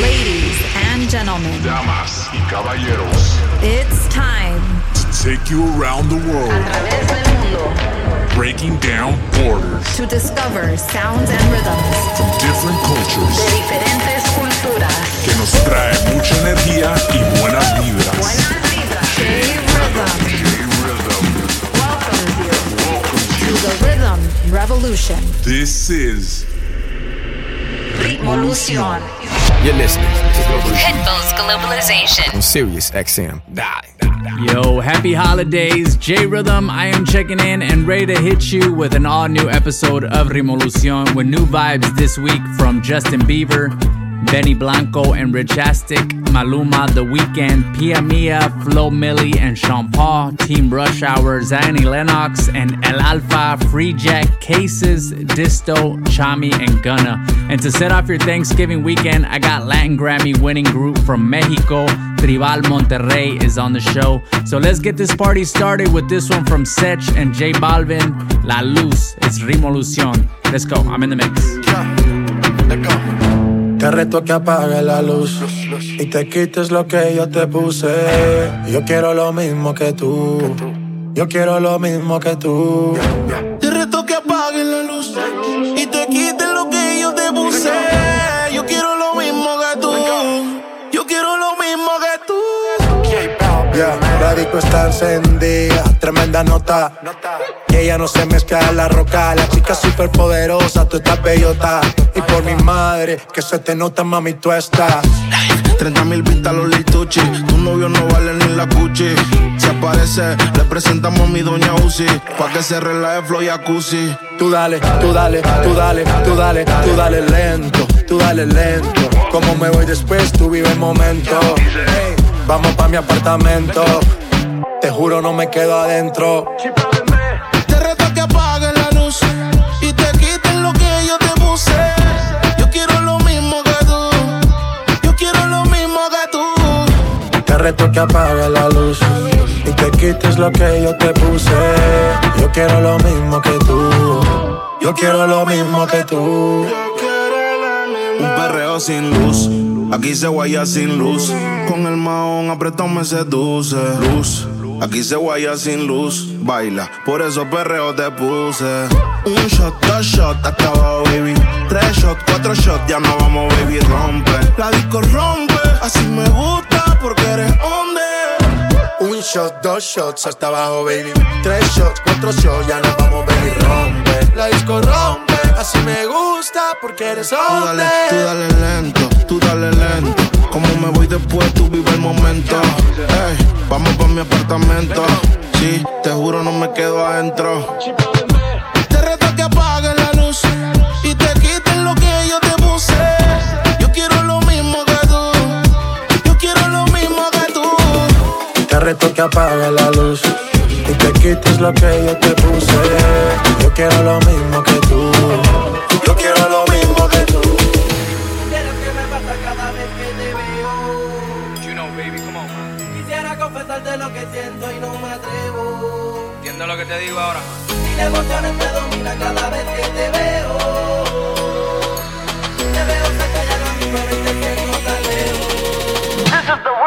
Ladies and gentlemen, Damas y caballeros, it's time to take you around the world, breaking down borders. to discover sounds and rhythms from different cultures. Diferentes culturas. que nos trae mucha energía y buenas vibras. J-Rhythm J-Rhythm welcomes you. Welcomes to the Rhythm Revolution. This is Ritmolución. You're listening to Revolution Pitbull's Globalization. on Sirius XM. Die. Yo, happy holidays. J Rhythm, I am checking in and ready to hit you with an all new episode of Revolucion with new vibes this week from Justin Bieber, Benny Blanco and Rich Maluma, The Weeknd, Pia Mia, Flo Millie and Sean Paul, Team Rush Hour, Zanny Lennox and El Alfa, Free Jack, Cases, Disto, Chami, and Gunna. And to set off your Thanksgiving weekend, I got Latin Grammy winning group from Mexico, Tribal Monterrey is on the show. So let's get this party started with this one from Sech and J Balvin, La Luz. It's Revolucion. Let's go. I'm in the mix. Te reto que apague la luz y te quites lo que yo te puse. Yo quiero lo mismo que tú. Yo quiero lo mismo que tú. Te reto que apagues la luz y te quites lo que yo te puse. Yo quiero lo mismo que tú. Yo quiero lo mismo que tú. Ya, la disco está encendida, tremenda nota. Ella no se mezcla en la roca. La chica super poderosa, tú estás bellota. Y por mi madre, que se te nota, mami, tú estás. 30 mil vistas los Lil Tucci. Tu novio no vale ni la cuchi. Si aparece, le presentamos a mi doña Uzi. Pa' que se relaje flow y jacuzzi. Tú dale, tú dale, tú dale, tú dale, tú dale lento, tú dale lento. Como me voy después, tú vive el momento. Vamos pa' mi apartamento. Te juro, no me quedo adentro. Reto que apague la luz y te quites lo que yo te puse. Yo quiero lo mismo que tú. Yo quiero lo mismo que tú. Un perreo sin luz, aquí se guaya sin luz. Con el maón apretado me seduce. Luz, aquí se guaya sin luz. Baila, por eso perreo te puse. Un shot, dos shots, hasta abajo, baby. Tres shots, cuatro shots, ya no vamos, baby, rompe. La disco rompe, así me gusta porque eres hombre. Un shot, dos shots hasta abajo, baby. Tres shots, cuatro shots, ya nos vamos, baby, rompe. La disco rompe, así me gusta porque eres Tú dale, hombre. tú dale lento, tú dale lento. Como me voy después, tú vive el momento. Ey, vamos pa' mi apartamento. Sí, te juro, no me quedo adentro. Te reto que apague la luz y te quites lo que yo te puse. Yo quiero lo mismo que tú. Yo quiero lo mismo que tú. Quisiera confesarte lo que siento y no me atrevo. Entiendo lo que te digo ahora. Mil emociones me dominan cada vez que te veo. Te veo cerca ya no mismo y te siento tan lejos.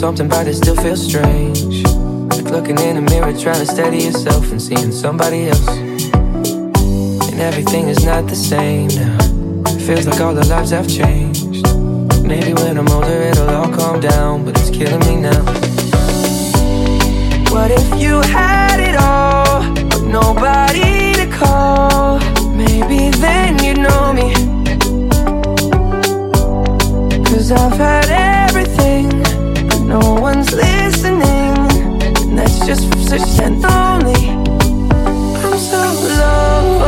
something but it still feels strange. Like looking in a mirror, trying to steady yourself and seeing somebody else. And everything is not the same now. It feels like all the lives have changed. Maybe when I'm older, it'll all calm down, but it's killing me now. What if you had it all, but nobody to call? Maybe then you'd know me. Cause I've had no one's listening. And that's just for such and only. I'm so alone.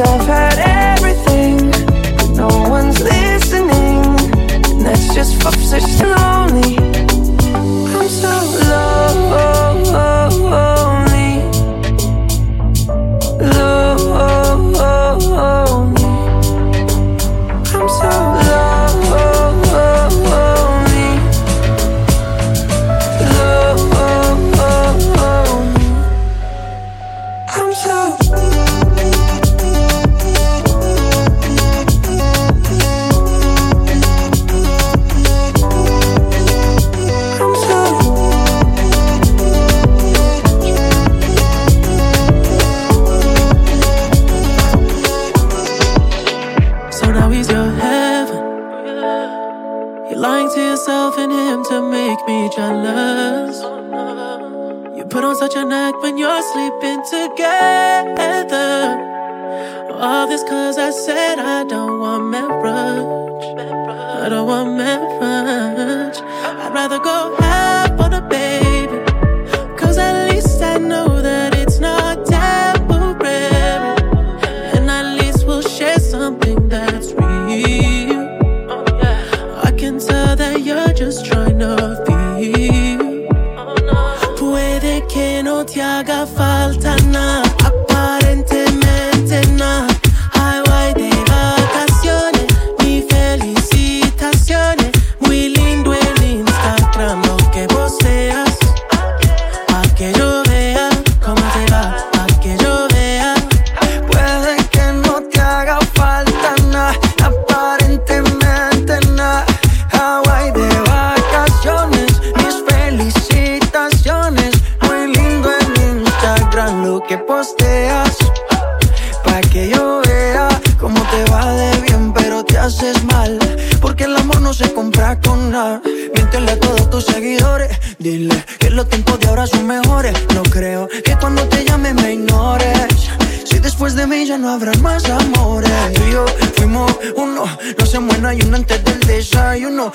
of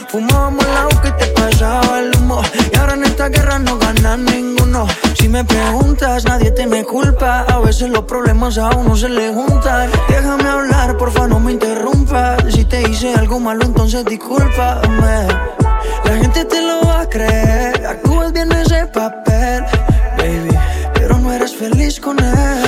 Fumábamos la que te pasaba el humo. Y ahora en esta guerra no gana ninguno. Si me preguntas, nadie te me culpa. A veces los problemas a uno se le juntan. Déjame hablar, porfa, no me interrumpas. Si te hice algo malo, entonces discúlpame. La gente te lo va a creer. Actúas bien ese papel, baby. Pero no eres feliz con él.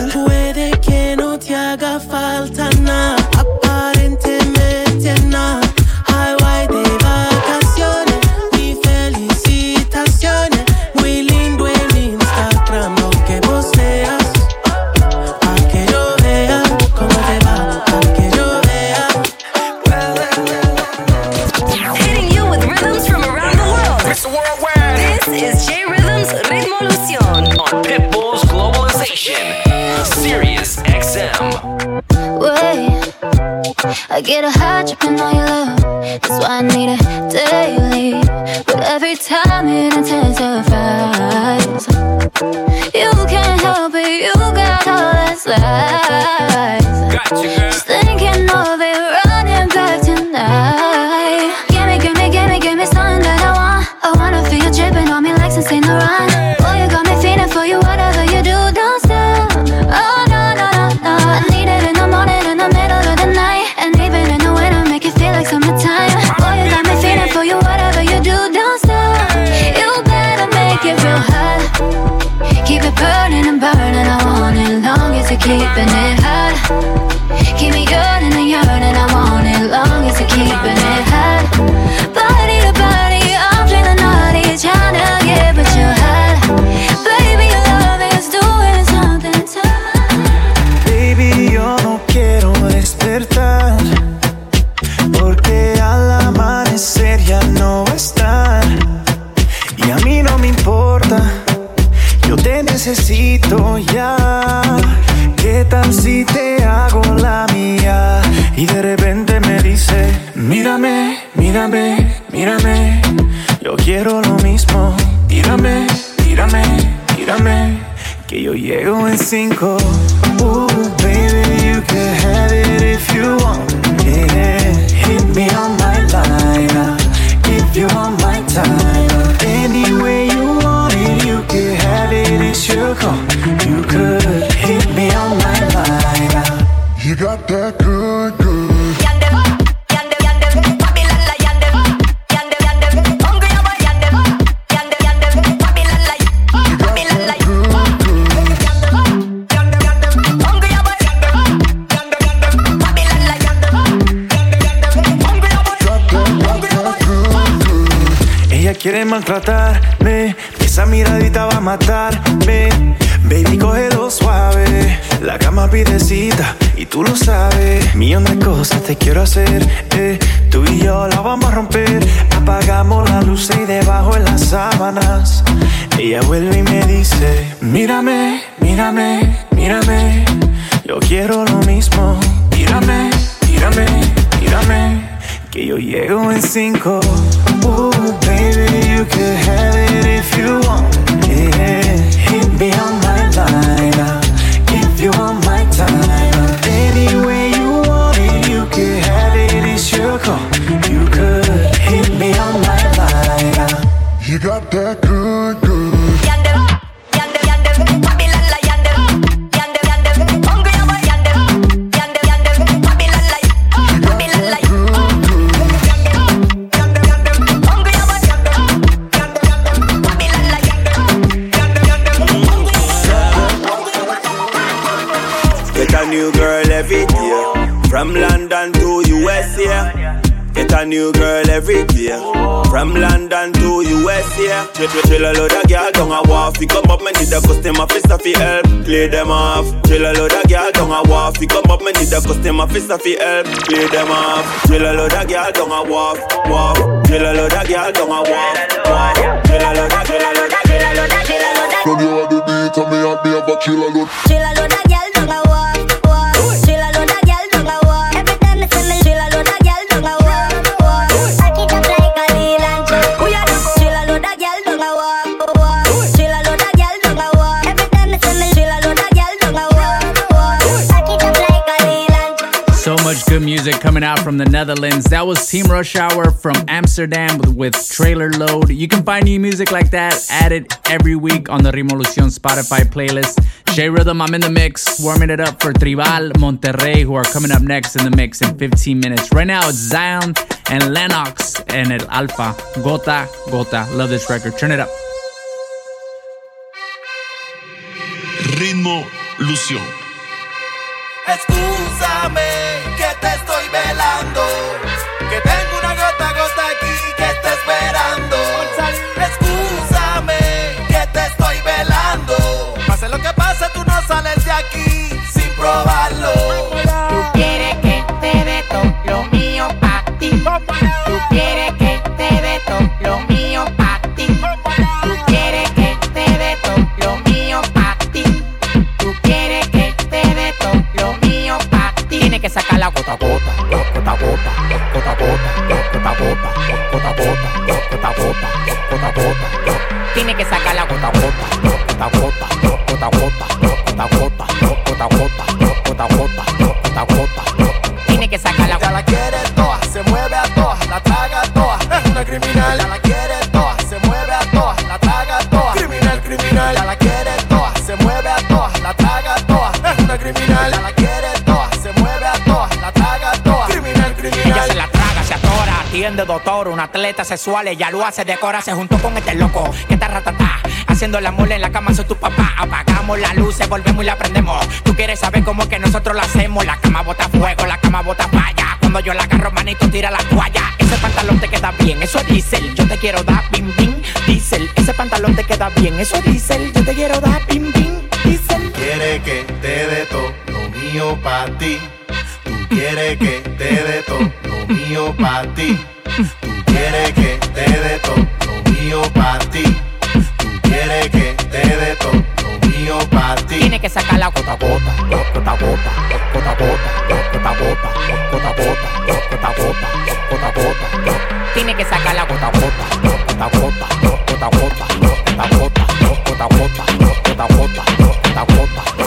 Mírame, mírame, mírame. Yo quiero lo mismo. Mírame, mírame, mírame. Que yo llego en cinco. Ooh, baby, you can have it if you want. Yeah, hit me on my line. If you want my time. Any way you want it, you can have it, it's your call. You could hit me on my line. You got that to yeah. Chill, chill, chill a load of girl down a wharf. Fi come up, me need a custom officer fi help clear them off. Chill a load of girl down a wharf. Fi come up, me need a custom officer fi help clear them off. Chill a load of girl down a wharf, wharf. Chill a load of girl down a wharf, wharf. Chill a load of, chill a load of, chill a load of, chill a load of. From you at the beat me and me have a a load Chill a load of gyal good music coming out from the Netherlands. That was Team Rush Hour from Amsterdam with, with Trailer Load. You can find new music like that added every week on the Rimolucion Spotify playlist. J Rhythm, I'm in the mix, warming it up for Tribal Monterrey, who are coming up next in the mix in 15 minutes. Right now, it's Zion and Lennox and El Alfa. Gota, Gota. Love this record. Turn it up. Ritmo Lución. Excúsame que te estoy Que tengo una gota gota aquí que está esperando. Excúsame que te estoy velando. Pase lo que pase, tú no sales de aquí sin probarlo. Tiene que sacar todo toro, un atleta sexual, ella lo hace de cora, se juntó con este loco, que está ratatá. Haciendo la mole en la cama, soy tu papá. Apagamos las luces, volvemos y la prendemos. Tú quieres saber cómo es que nosotros la hacemos. La cama bota fuego, la cama bota falla. Cuando yo la agarro, manito, tira la toalla. Ese pantalón te queda bien, eso es diésel. Yo te quiero dar bim bim, diésel. Ese pantalón te queda bien, eso es diésel. Yo te quiero dar bim bim, diésel. Quiere que te dé todo lo mío pa' ti. Tú quieres que te dé todo lo mío pa' ti. Quieres que te dé todo lo mío pa' ti. Tú quieres que te dé todo lo mío pa' ti. Tiene que sacar la gota gota, gota gota, gota gota, gota gota, gota gota, gota gota, gota a gota. Tiene que sacar la gota gota, gota gota, gota gota, gota gota, gota gota, gota gota.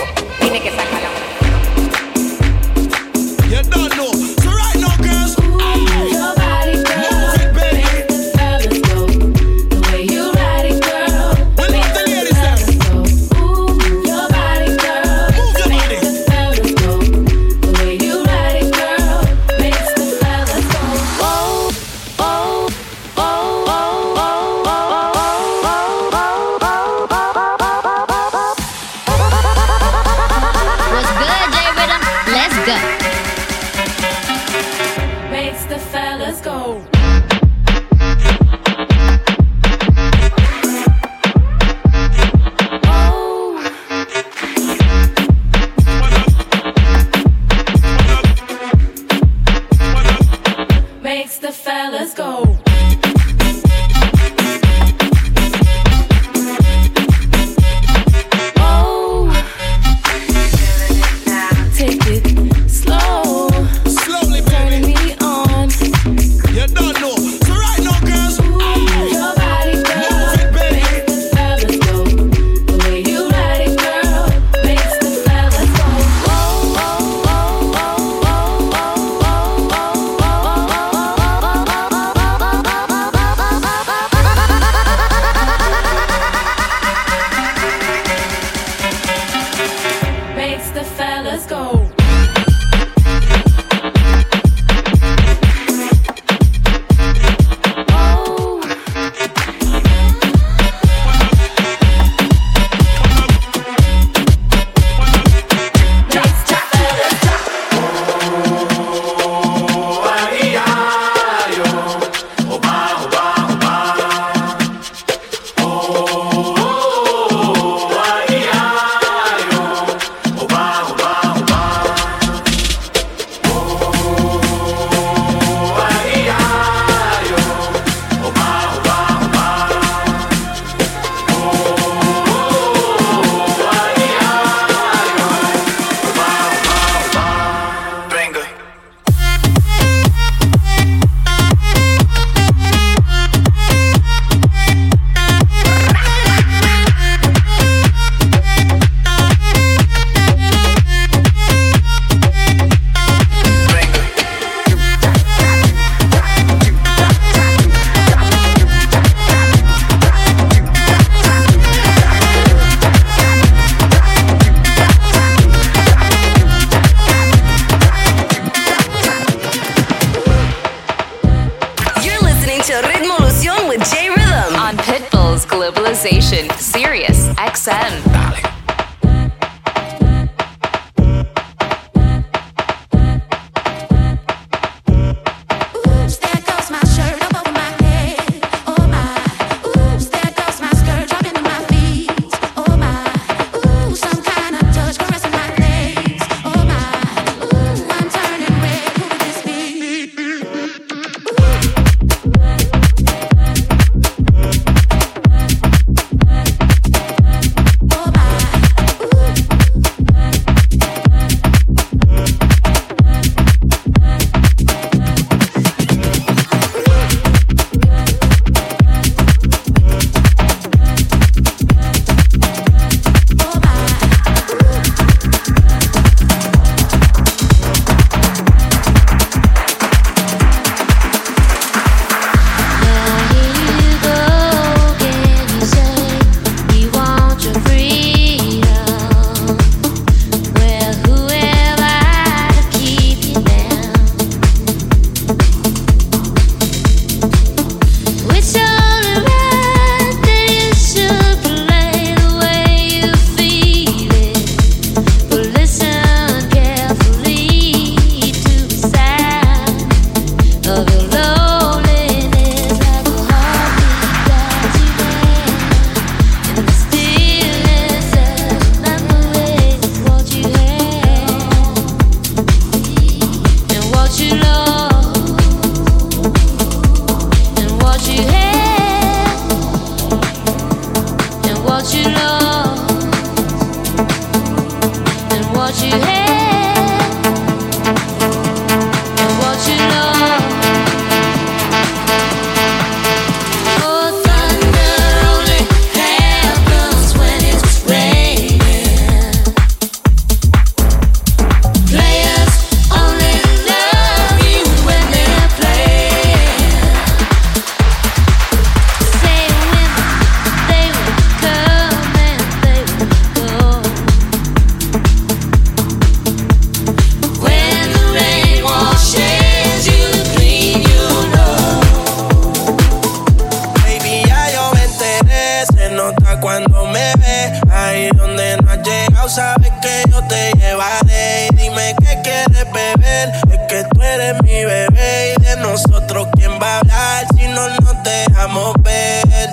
Me ve. Ahí donde no has llegado, sabes que yo te llevaré. Dime qué quieres beber, es que tú eres mi bebé. Y de nosotros, ¿quién va a hablar si no nos dejamos ver?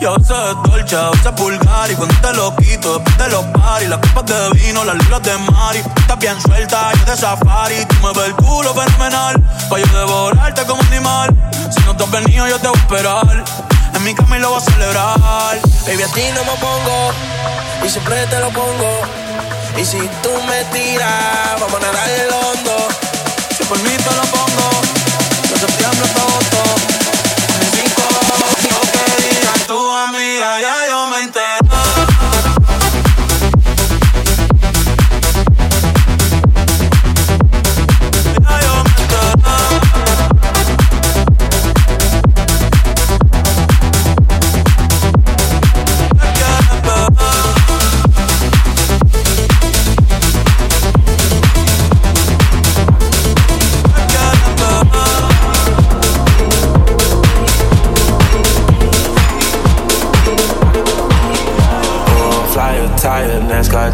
Yo sé dolce, a veces vulgar y cuando te lo quito después de los paris, las copas de vino, las libras de Mari, estás bien suelta, yo de safari, tú me ves el culo fenomenal, pa' yo devorarte como animal, si no te has venido yo te voy a esperar, en mi cama lo voy a celebrar. Baby, a ti no me pongo y siempre te lo pongo. Y si tú me tiras, vamos a nadar el hondo. Si por mí te lo pongo, de septiembre hasta agosto, en cinco, lo que yo me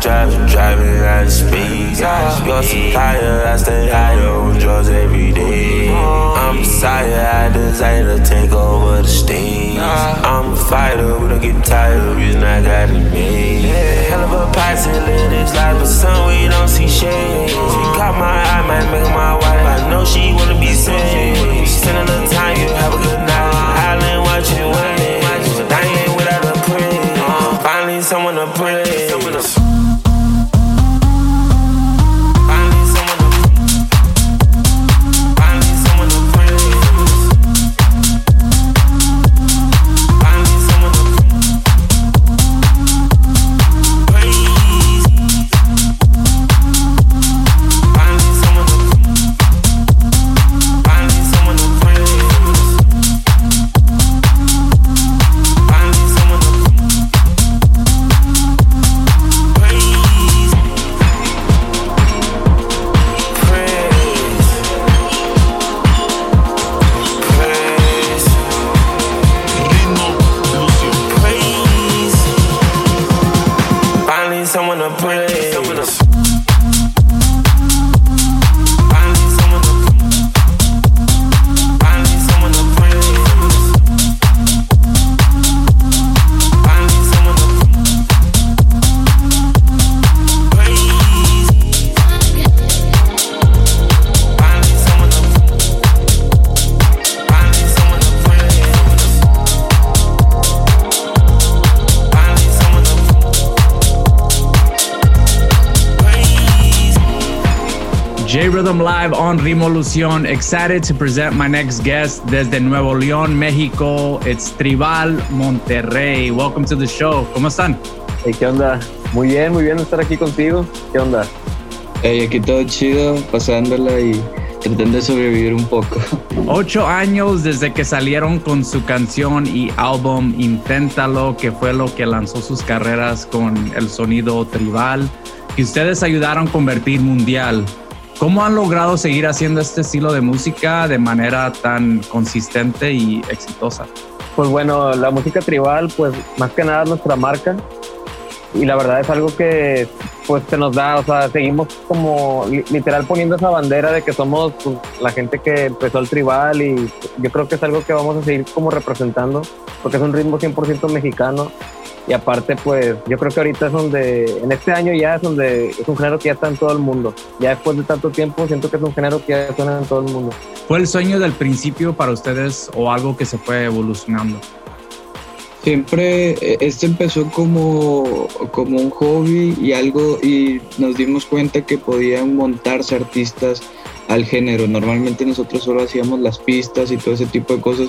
driving, driving at speed. Your supplier, I stay higher on drugs every day. I'm sire, I desire to take over the stage. I'm a fighter, we don't get tired, reason I got it made. Hell of a posse, live this life, but some we don't see shade. She caught my eye, might make my wife. I know she wanna be saved. Spend a little time, you have a good night. Island, watch you wait. But I ain't without a praise. Finally, someone to praise. Live on Rimolucion. Excited to present my next guest desde Nuevo León, México. It's Tribal Monterrey. Welcome to the show. ¿Cómo están? Hey, ¿Qué onda? Muy bien, muy bien estar aquí contigo. ¿Qué onda? Hey, aquí todo chido, pasándola y tratando de sobrevivir un poco. Ocho años desde que salieron con su canción y álbum Inténtalo, que fue lo que lanzó sus carreras con el sonido tribal, que ustedes ayudaron a convertir mundial. ¿Cómo han logrado seguir haciendo este estilo de música de manera tan consistente y exitosa? Pues bueno, la música tribal, pues más que nada es nuestra marca. Y la verdad es algo que pues se nos da, o sea, seguimos como li- literal poniendo esa bandera de que somos pues, la gente que empezó el tribal y yo creo que es algo que vamos a seguir como representando porque es un ritmo 100% mexicano y aparte pues yo creo que ahorita es donde, en este año ya es donde es un género que ya está en todo el mundo. Ya después de tanto tiempo siento que es un género que ya suena en todo el mundo. ¿Fue el sueño del principio para ustedes o algo que se fue evolucionando? Siempre, esto empezó como, como un hobby y algo, y nos dimos cuenta que podían montarse artistas al género. Normalmente nosotros solo hacíamos las pistas y todo ese tipo de cosas.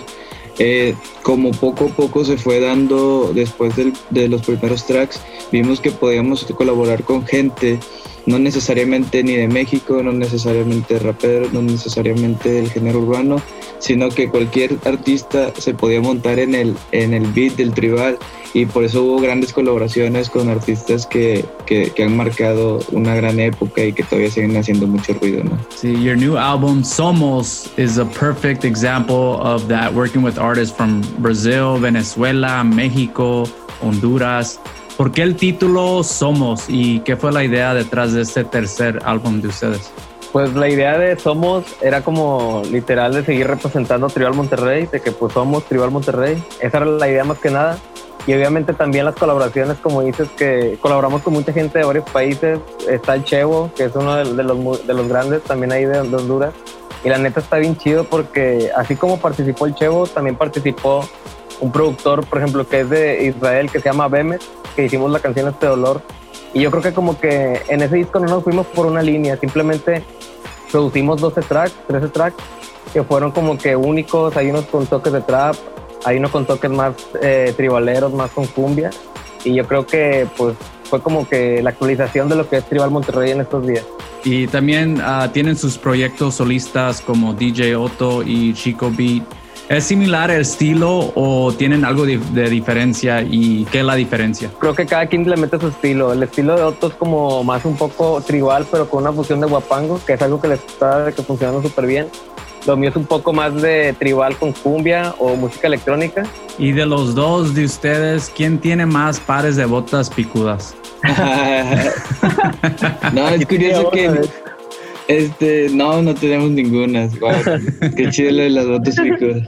Eh, como poco a poco se fue dando después de los primeros tracks, vimos que podíamos colaborar con gente, no necesariamente ni de México, no necesariamente raperos, no necesariamente del género urbano, sino que cualquier artista se podía montar en el, en el beat del tribal y por eso hubo grandes colaboraciones con artistas que, que, han marcado una gran época y que todavía siguen haciendo mucho ruido, ¿no? See, your new album, Somos, is a perfect example of that, working with artists from Brazil, Venezuela, México, Honduras. ¿Por qué el título Somos y qué fue la idea detrás de este tercer álbum de ustedes? Pues la idea de Somos era como literal de seguir representando a Tribal Monterrey, de que pues somos Tribal Monterrey. Esa era la idea más que nada. Y obviamente también las colaboraciones, como dices, que colaboramos con mucha gente de varios países. Está el Chevo, que es uno de, los, de los grandes, también ahí de Honduras. Y la neta está bien chido porque así como participó el Chevo, también participó un productor, por ejemplo, que es de Israel, que se llama Bemet, que hicimos la canción Este Dolor. Y yo creo que como que en ese disco no nos fuimos por una línea, simplemente producimos 12 tracks, 13 tracks, que fueron como que únicos, hay unos con toques de trap, hay unos con toques más eh, tribaleros, más con cumbia, y yo creo que pues fue como que la actualización de lo que es Tribal Monterrey en estos días. Y también ah, tienen sus proyectos solistas como DJ Otto y Chico Beat. ¿Es similar el estilo o tienen algo de, de diferencia y qué es la diferencia? Creo que cada quien le mete su estilo. El estilo de Otto es como más un poco tribal, pero con una fusión de guapango, que es algo que les está que funcionando súper bien. Lo mío es un poco más de tribal con cumbia o música electrónica. Y de los dos de ustedes, ¿quién tiene más pares de botas picudas? No, es curioso que este, no, no tenemos ninguna. Guau, qué chido de las botas picudas.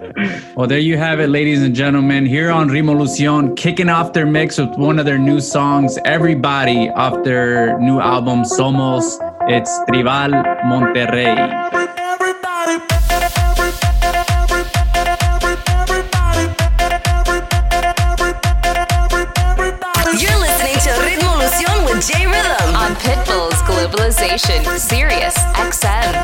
Well, there you have it, ladies and gentlemen. Here on Revolucion, kicking off their mix with one of their new songs, Everybody, off their new album, Somos. It's Tribal Monterrey. Civilization, Sirius XM.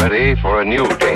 Ready for a new day.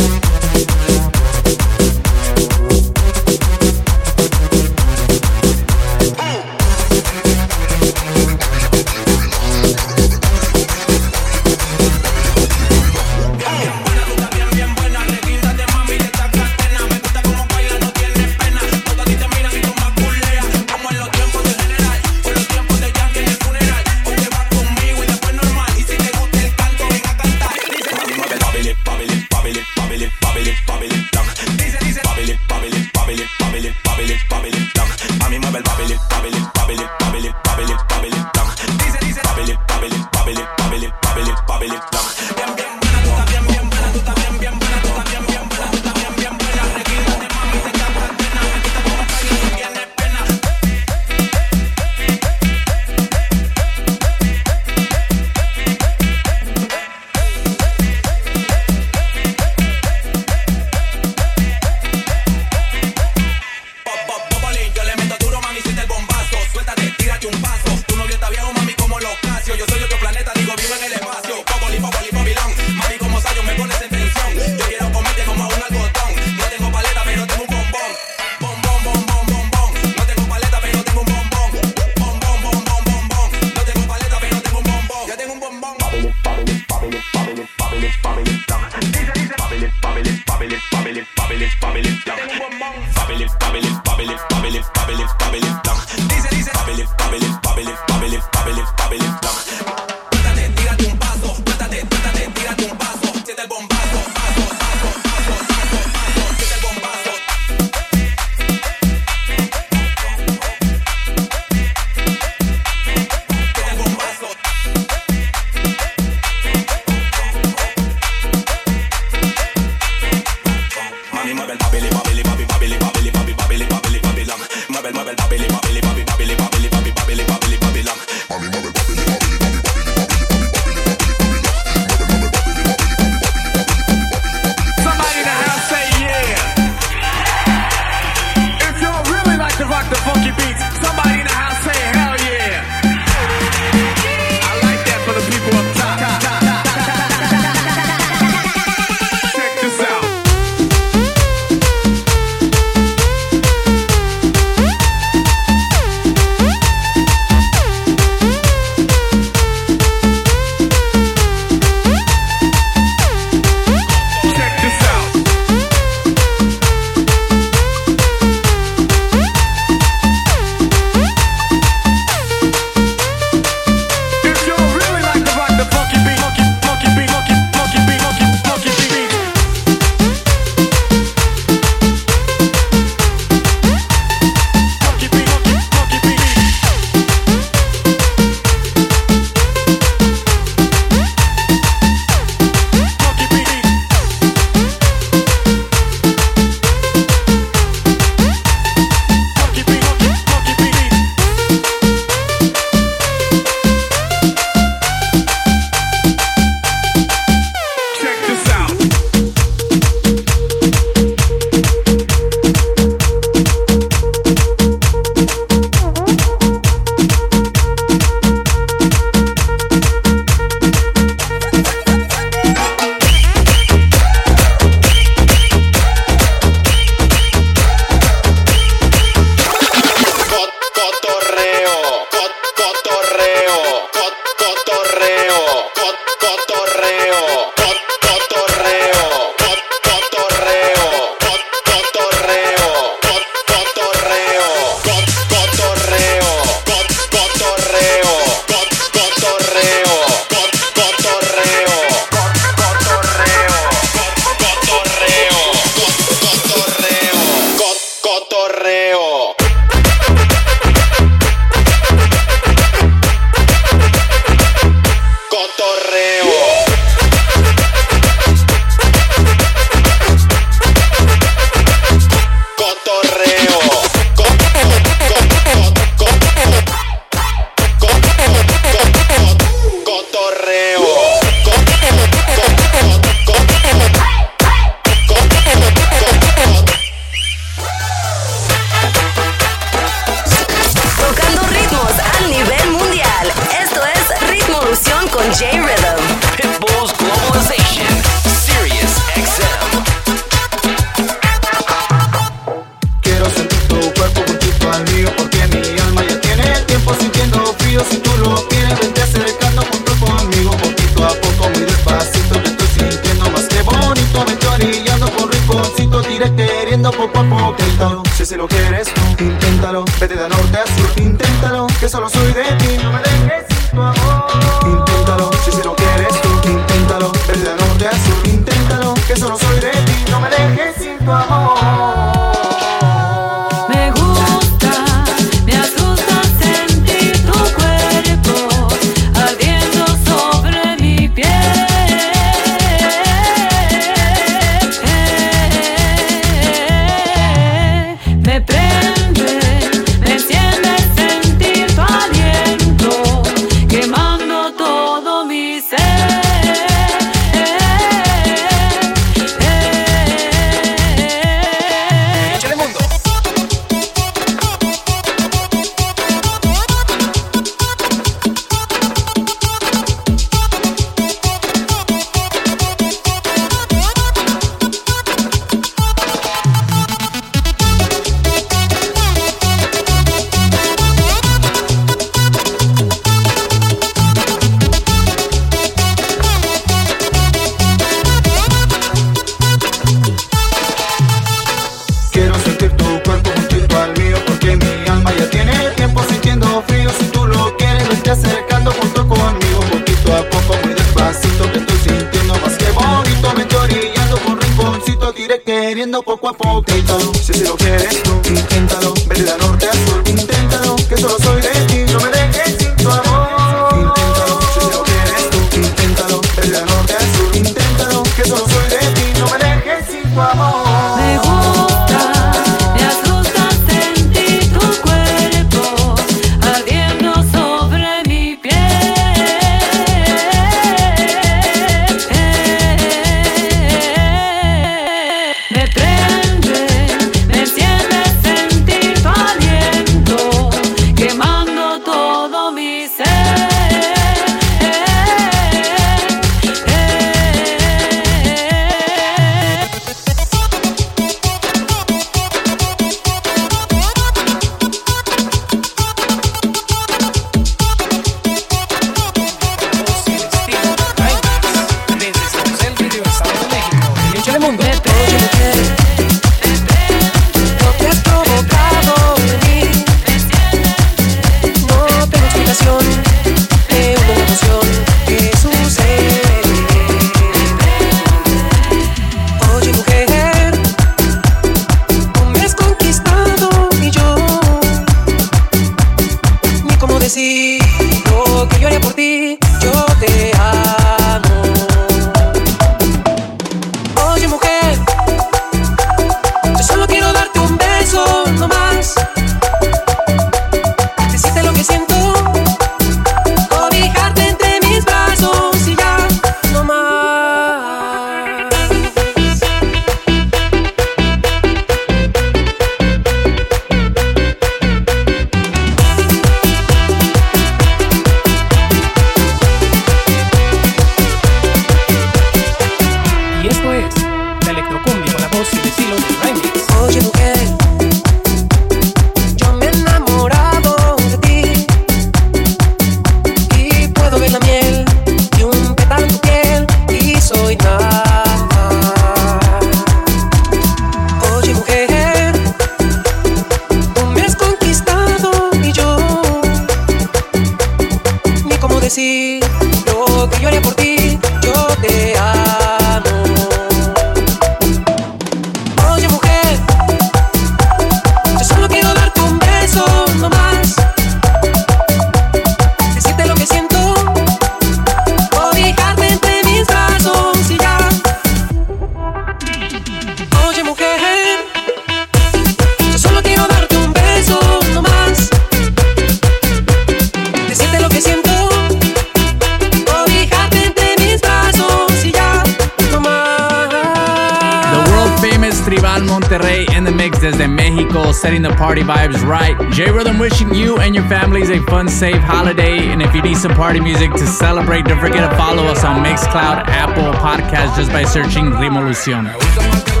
Michael, setting the party vibes right. J Rhythm wishing you and your families a fun, safe holiday. And if you need some party music to celebrate, don't forget to follow us on Mixcloud, Apple Podcast, just by searching Revolucion.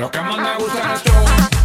Lo que más me gusta es nuestro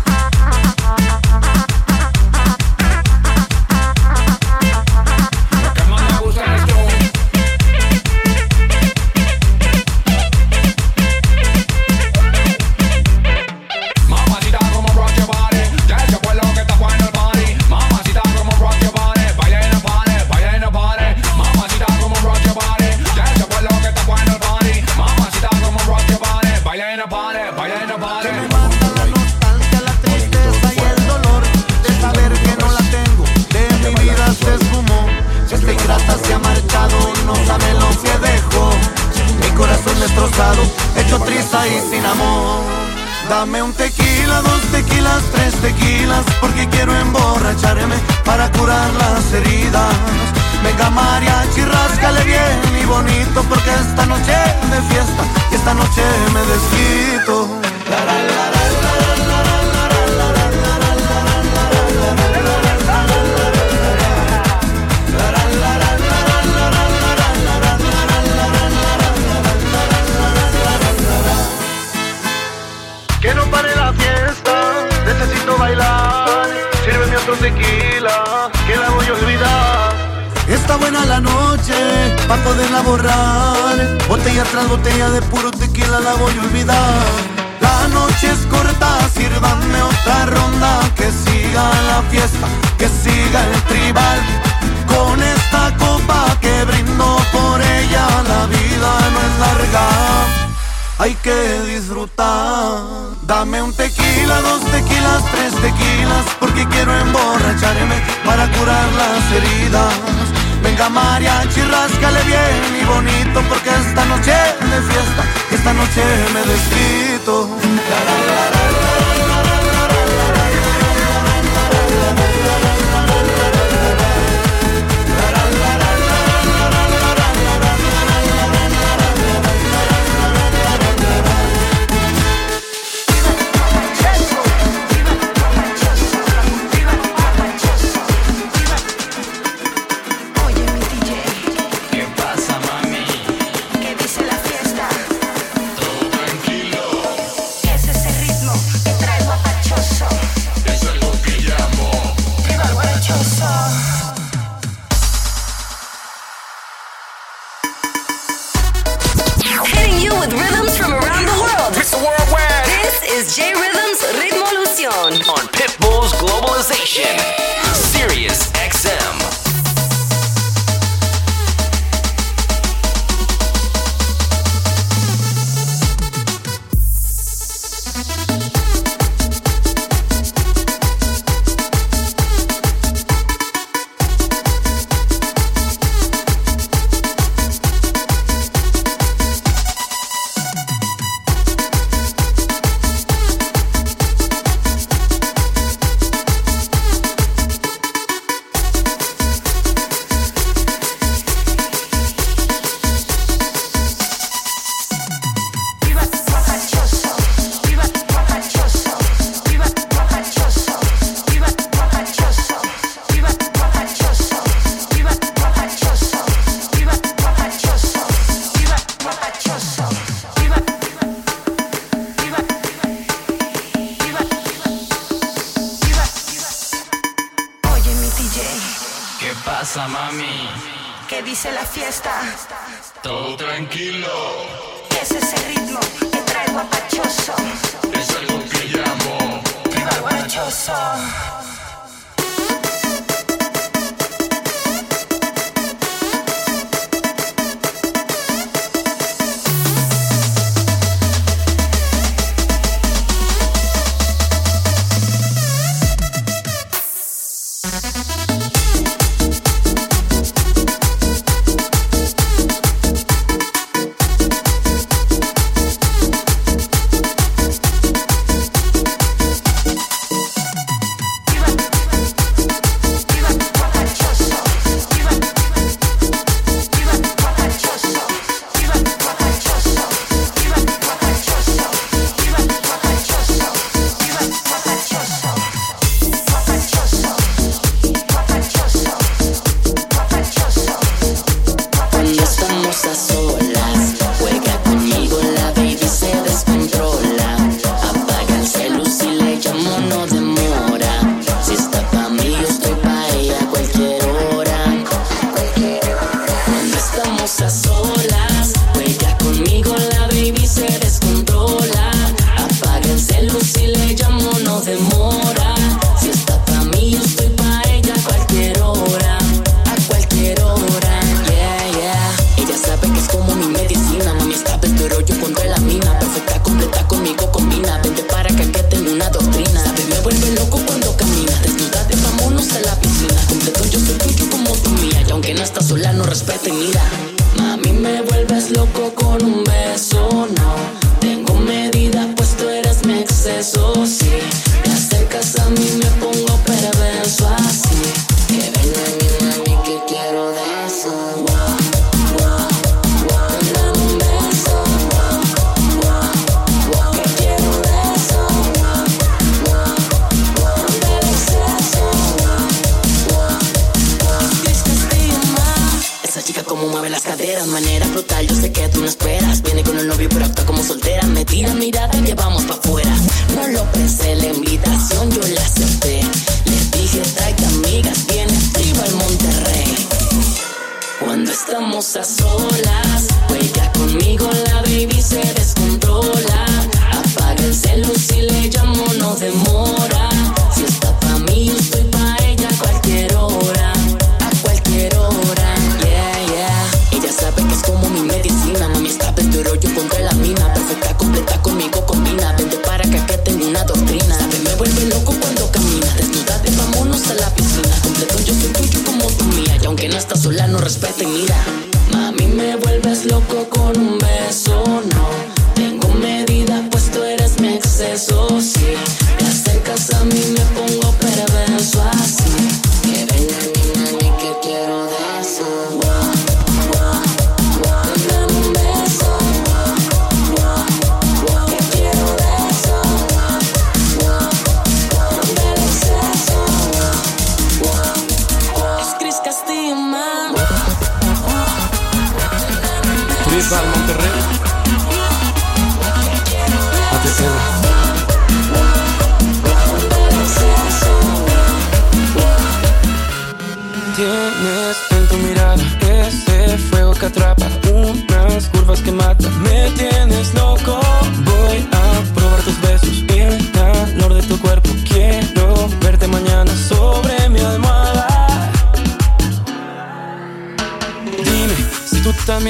Venga mariachi, ráscale bien y bonito Porque esta noche de fiesta Y esta noche me desquito. buena la noche, pa' poderla borrar. Botella tras botella de puro tequila la voy a olvidar. La noche es corta, sírvanme otra ronda, que siga la fiesta, que siga el tribal. Con esta copa que brindo por ella, la vida no es larga, hay que disfrutar. Dame un tequila, dos tequilas, tres tequilas, porque quiero emborracharme para curar las heridas. Venga mariachi, ráscale bien y bonito Porque esta noche es de fiesta Esta noche me desquito ¿Qué dice la fiesta? Todo tranquilo. ¿Qué es ese ritmo que trae guapachoso? Es algo que llamo. Guapachoso. vuelves loco con un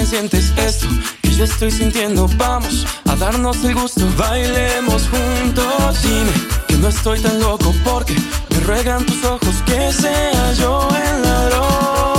sientes esto que yo estoy sintiendo. Vamos a darnos el gusto, bailemos juntos. Dime que no estoy tan loco porque me ruegan tus ojos que sea yo el ladrón.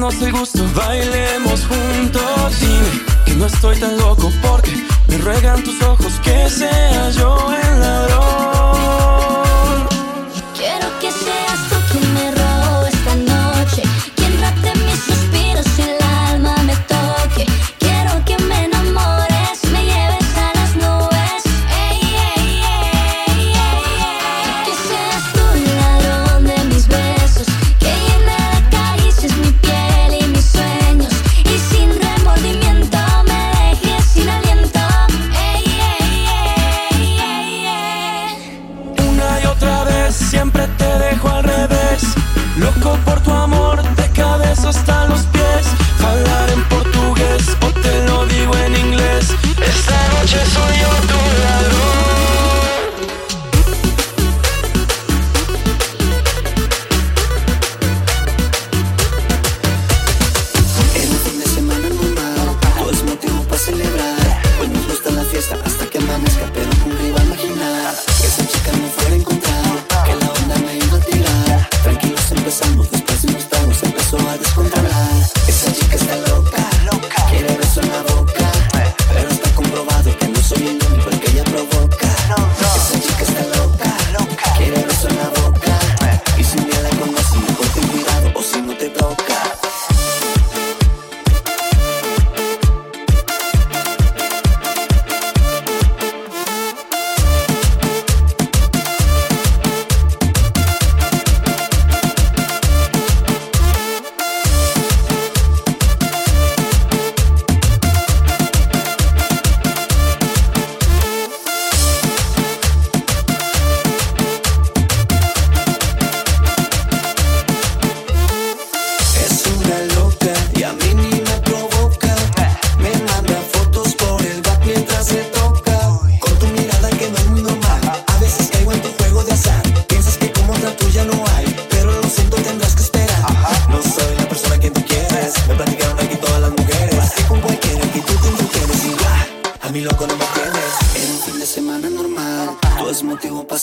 no el gusto, baile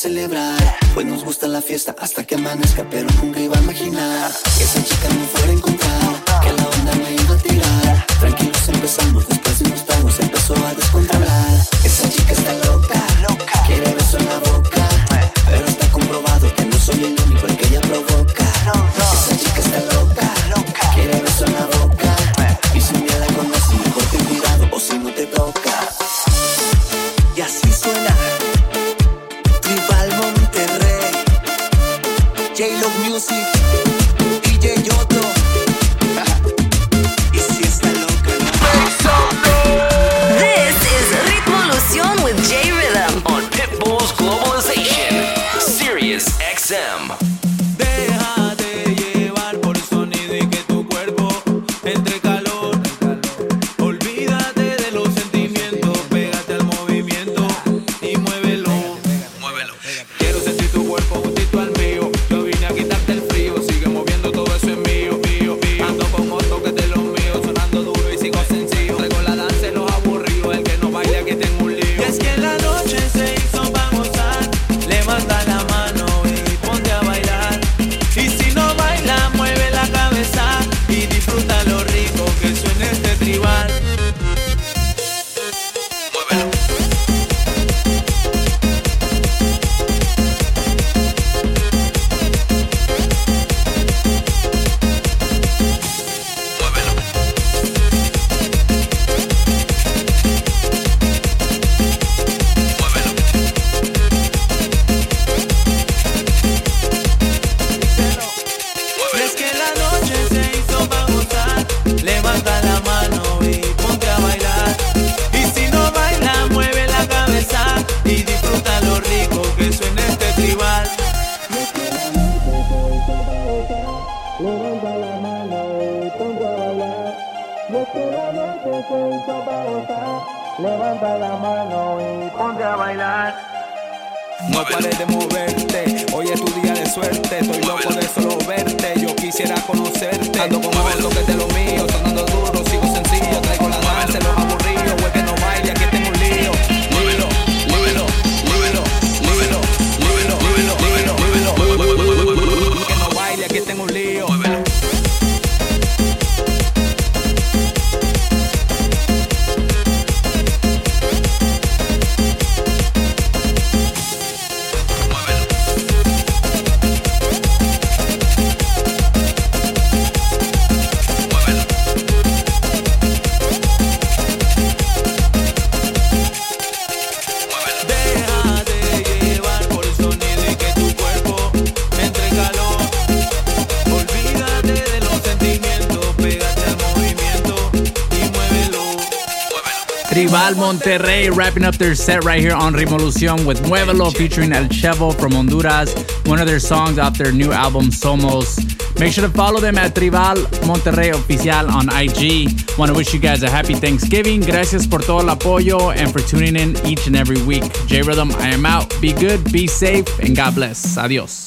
celebrar. Pues nos gusta la fiesta hasta que amanezca, pero nunca iba a imaginar que esa chica no fuera en wrapping up their set right here on Revolucion with Muévelo featuring El Chevo from Honduras, one of their songs off their new album Somos. Make sure to follow them at Tribal Monterrey Oficial on IG. Want to wish you guys a happy Thanksgiving. Gracias por todo el apoyo and for tuning in each and every week. J Rhythm, I am out. Be good, be safe, and God bless. Adios.